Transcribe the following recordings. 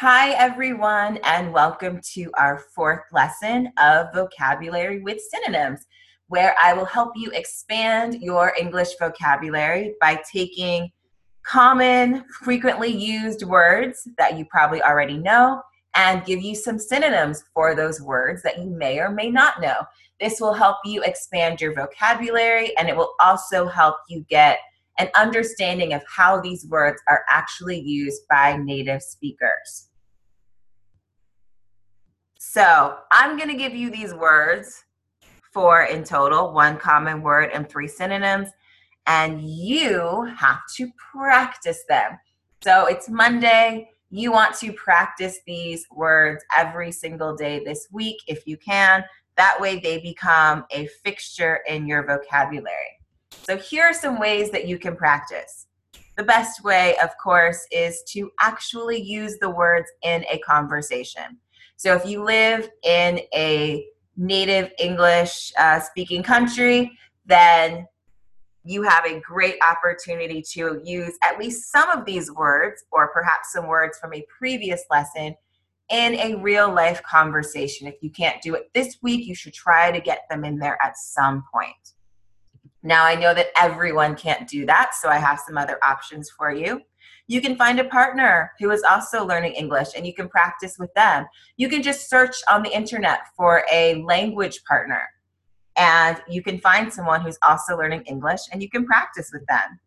Hi, everyone, and welcome to our fourth lesson of Vocabulary with Synonyms, where I will help you expand your English vocabulary by taking common, frequently used words that you probably already know and give you some synonyms for those words that you may or may not know. This will help you expand your vocabulary and it will also help you get an understanding of how these words are actually used by native speakers. So I'm going to give you these words, four in total, one common word and three synonyms, and you have to practice them. So it's Monday. You want to practice these words every single day this week if you can. That way they become a fixture in your vocabulary. So here are some ways that you can practice. The best way, of course, is to actually use the words in a conversation. So if you live in a native English uh, speaking country, then you have a great opportunity to use at least some of these words, or perhaps some words from a previous lesson, in a real life conversation. If you can't do it this week, you should try to get them in there at some point. Now, I know that everyone can't do that, so I have some other options for you. You can find a partner who is also learning English and you can practice with them. You can just search on the internet for a language partner and you can find someone who's also learning English and you can practice with them.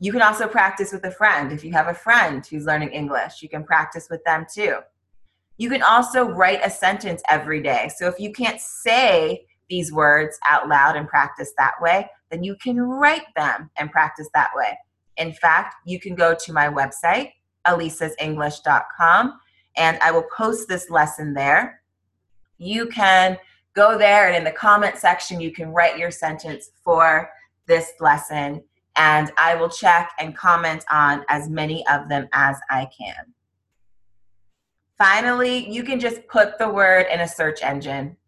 You can also practice with a friend. If you have a friend who's learning English, you can practice with them too. You can also write a sentence every day. So if you can't say these words out loud and practice that way, then you can write them and practice that way. In fact, you can go to my website, alisasenglish.com, and I will post this lesson there. You can go there, and in the comment section, you can write your sentence for this lesson, and I will check and comment on as many of them as I can. Finally, you can just put the word in a search engine.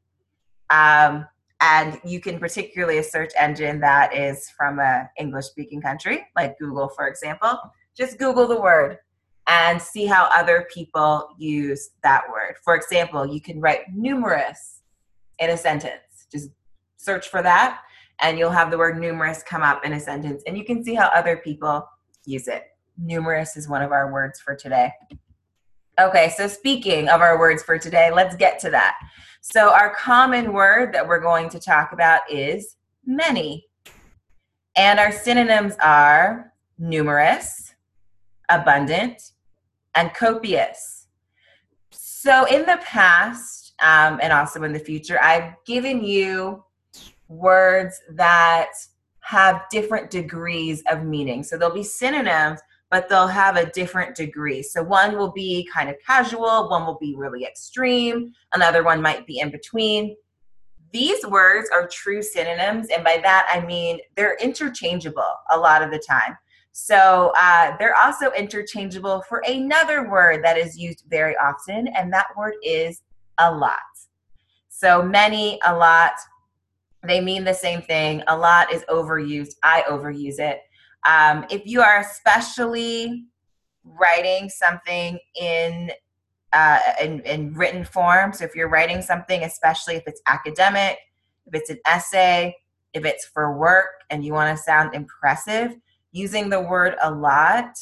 Um, and you can particularly a search engine that is from a english speaking country like google for example. Just google the word and see how other people use that word. For example you can write numerous in a sentence. Just search for that and you'll have the word numerous come up in a sentence. And you can see how other people use it. Numerous is one of our words for today okay so speaking of our words for today let's get to that so, our common word that we're going to talk about is many. And our synonyms are numerous, abundant, and copious. So, in the past, um, and also in the future, I've given you words that have different degrees of meaning. So, there'll be synonyms but they'll have a different degree. So one will be kind of casual, one will be really extreme, another one might be in between. These words are true synonyms, and by that I mean they're interchangeable a lot of the time. So uh, they're also interchangeable for another word that is used very often, and that word is a lot. So many, a lot, they mean the same thing. A lot is overused. I overuse it. Um, if you are especially writing something in, uh, in, in written form, so if you're writing something, especially if it's academic, if it's an essay, if it's for work and you want to sound impressive, using the word a lot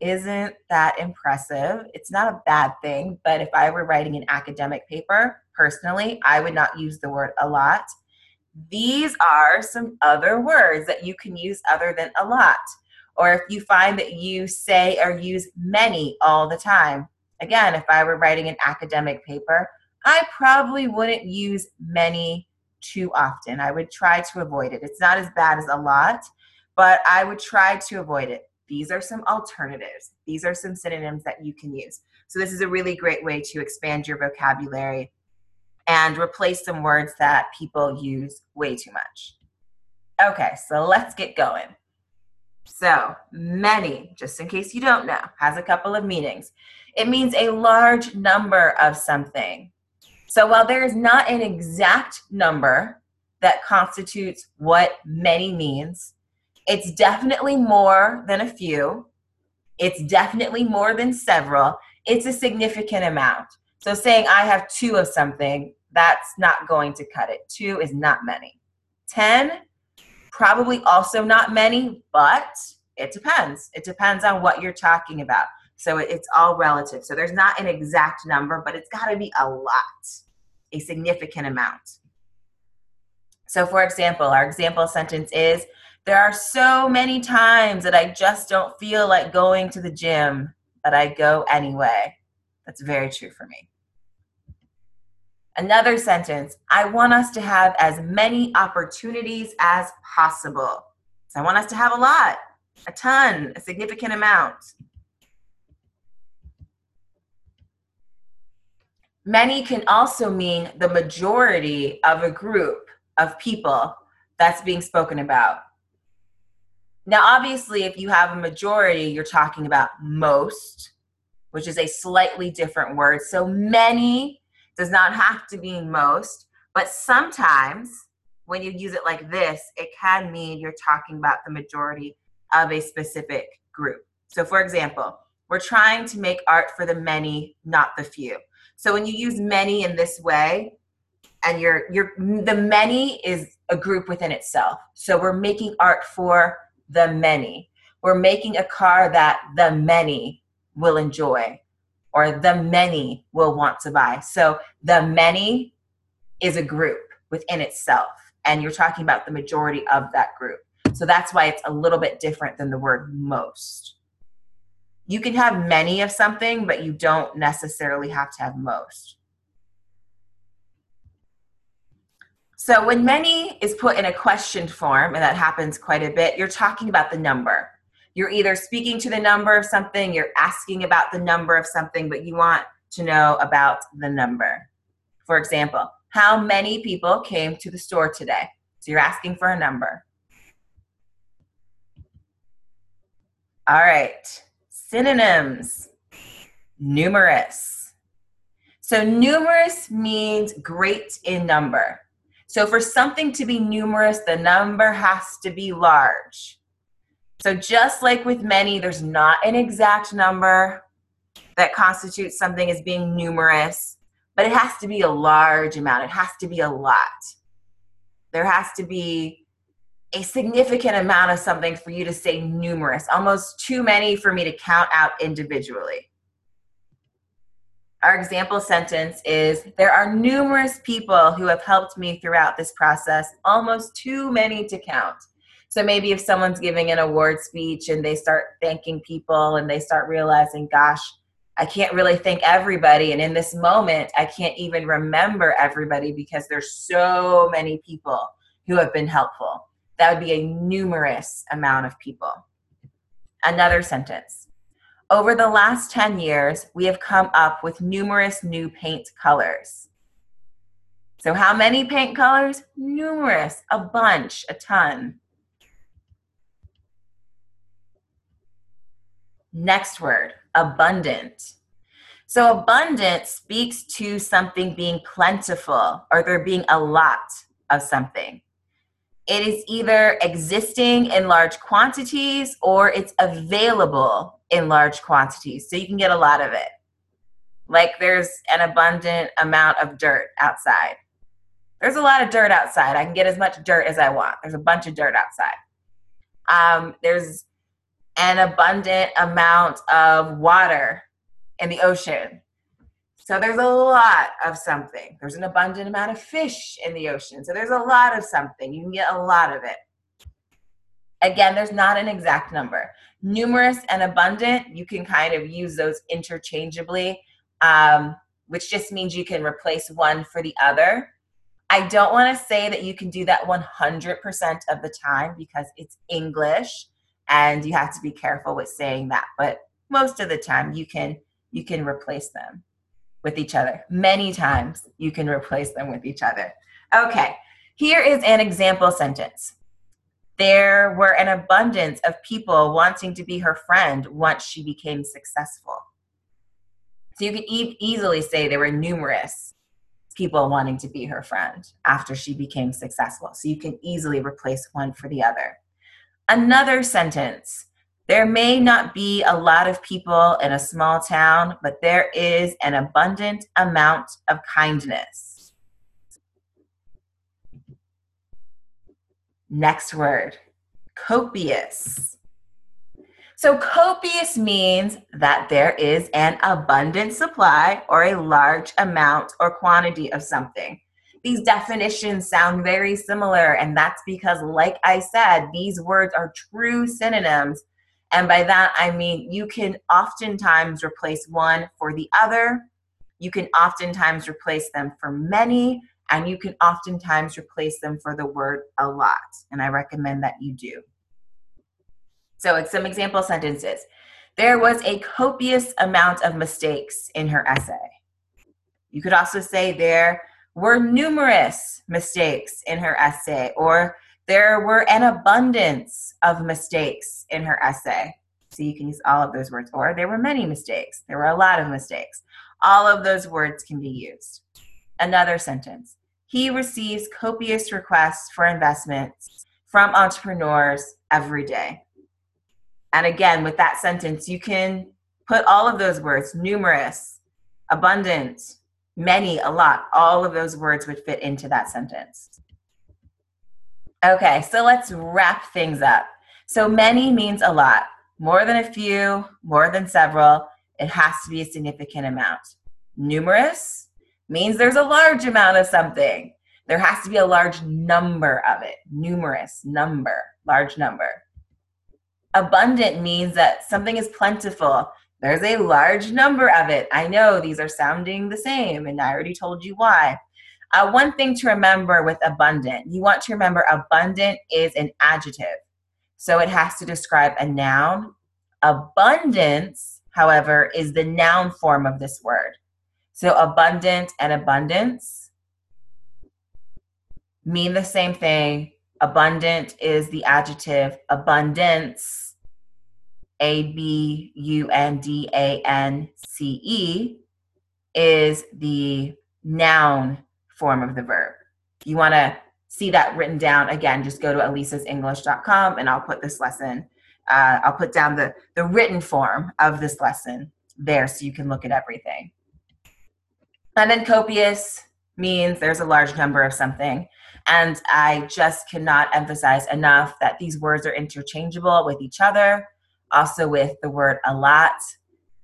isn't that impressive. It's not a bad thing, but if I were writing an academic paper, personally, I would not use the word a lot these are some other words that you can use other than a lot. Or if you find that you say or use many all the time. Again, if I were writing an academic paper, I probably wouldn't use many too often. I would try to avoid it. It's not as bad as a lot, but I would try to avoid it. These are some alternatives. These are some synonyms that you can use. So, this is a really great way to expand your vocabulary and replace some words that people use way too much. Okay, so let's get going. So, many, just in case you don't know, has a couple of meanings. It means a large number of something. So, while there is not an exact number that constitutes what many means, it's definitely more than a few. It's definitely more than several. it's a significant amount. So saying I have two of something, that's not going to cut it. Two is not many. 10, probably also not many, but it depends. It depends on what you're talking about. So it's all relative. So there's not an exact number, but it's got to be a lot, a significant amount. So, for example, our example sentence is There are so many times that I just don't feel like going to the gym, but I go anyway. That's very true for me. Another sentence I want us to have as many opportunities as possible. So I want us to have a lot, a ton, a significant amount. Many can also mean the majority of a group of people that's being spoken about. Now, obviously, if you have a majority, you're talking about most, which is a slightly different word. So, many does not have to mean most, but sometimes when you use it like this, it can mean you're talking about the majority of a specific group. So, for example, we're trying to make art for the many, not the few. So when you use many in this way, and you're you're the many is a group within itself. So we're making art for the many. We're making a car that the many will enjoy or the many will want to buy. So the many is a group within itself and you're talking about the majority of that group. So that's why it's a little bit different than the word most you can have many of something, but you don't necessarily have to have most. So when many is put in a question form, and that happens quite a bit, you're talking about the number. You're either speaking to the number of something, you're asking about the number of something, but you want to know about the number. For example, how many people came to the store today? So you're asking for a number. All right. Synonyms numerous. So, numerous means great in number. So, for something to be numerous, the number has to be large. So, just like with many, there's not an exact number that constitutes something as being numerous, but it has to be a large amount. It has to be a lot. There has to be a significant amount of something for you to say numerous, almost too many for me to count out individually. Our example sentence is There are numerous people who have helped me throughout this process, almost too many to count. So maybe if someone's giving an award speech and they start thanking people and they start realizing, gosh, I can't really thank everybody. And in this moment, I can't even remember everybody because there's so many people who have been helpful. That would be a numerous amount of people. Another sentence. Over the last 10 years, we have come up with numerous new paint colors. So, how many paint colors? Numerous, a bunch, a ton. Next word, abundant. So, abundant speaks to something being plentiful or there being a lot of something it is either existing in large quantities or it's available in large quantities. So you can get a lot of it. Like there's an abundant amount of dirt outside. There's a lot of dirt outside. I can get as much dirt as I want. There's a bunch of dirt outside. Um, there's an abundant amount of water in the ocean. So there's a lot of something. There's an abundant amount of fish in the ocean. So there's a lot of something. You can get a lot of it. Again, there's not an exact number. Numerous and abundant, you can kind of use those interchangeably, um, which just means you can replace one for the other. I don't want to say that you can do that 100% of the time because it's English and you have to be careful with saying that, but most of the time you can you can replace them with each other. Many times you can replace them with each other. Okay, here is an example sentence. There were an abundance of people wanting to be her friend once she became successful. So you can e- easily say there were numerous people wanting to be her friend after she became successful. So you can easily replace one for the other. Another sentence There may not be a lot of people in a small town, but there is an abundant amount of kindness. Next word copious. So, copious means that there is an abundant supply or a large amount or quantity of something. These definitions sound very similar, and that's because, like I said, these words are true synonyms. And by that, I mean you can oftentimes replace one for the other, you can oftentimes replace them for many, and you can oftentimes replace them for the word a lot. And I recommend that you do. So, it's some example sentences. There was a copious amount of mistakes in her essay. You could also say there were numerous mistakes in her essay, or there were an abundance of mistakes in her essay. So you can use all of those words, or there were many mistakes, there were a lot of mistakes. All of those words can be used. Another sentence He receives copious requests for investments from entrepreneurs every day. And again, with that sentence, you can put all of those words numerous, abundant, many, a lot. All of those words would fit into that sentence. Okay, so let's wrap things up. So many means a lot, more than a few, more than several. It has to be a significant amount. Numerous means there's a large amount of something. There has to be a large number of it. Numerous, number, large number. Abundant means that something is plentiful. There's a large number of it. I know these are sounding the same, and I already told you why. Uh, one thing to remember with abundant, you want to remember abundant is an adjective. So it has to describe a noun. Abundance, however, is the noun form of this word. So abundant and abundance mean the same thing. Abundant is the adjective, abundance a B U N D A N C E is the noun form of the verb. You want to see that written down, again, just go to elisasenglish.com and I'll put this lesson, uh, I'll put down the, the written form of this lesson there so you can look at everything. And then copious means there's a large number of something. And I just cannot emphasize enough that these words are interchangeable with each other also with the word a lot.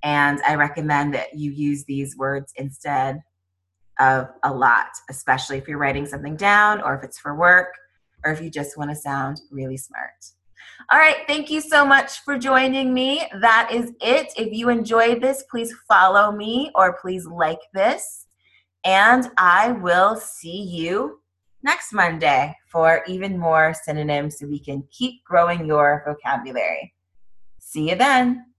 And I recommend that you use these words instead of a lot, especially if you're writing something down or if it's for work or if you just want to sound really smart. All right, thank you so much for joining me. That is it. If you enjoyed this, please follow me or please like this. And I will see you next Monday for even more synonyms so we can keep growing your vocabulary. See you then.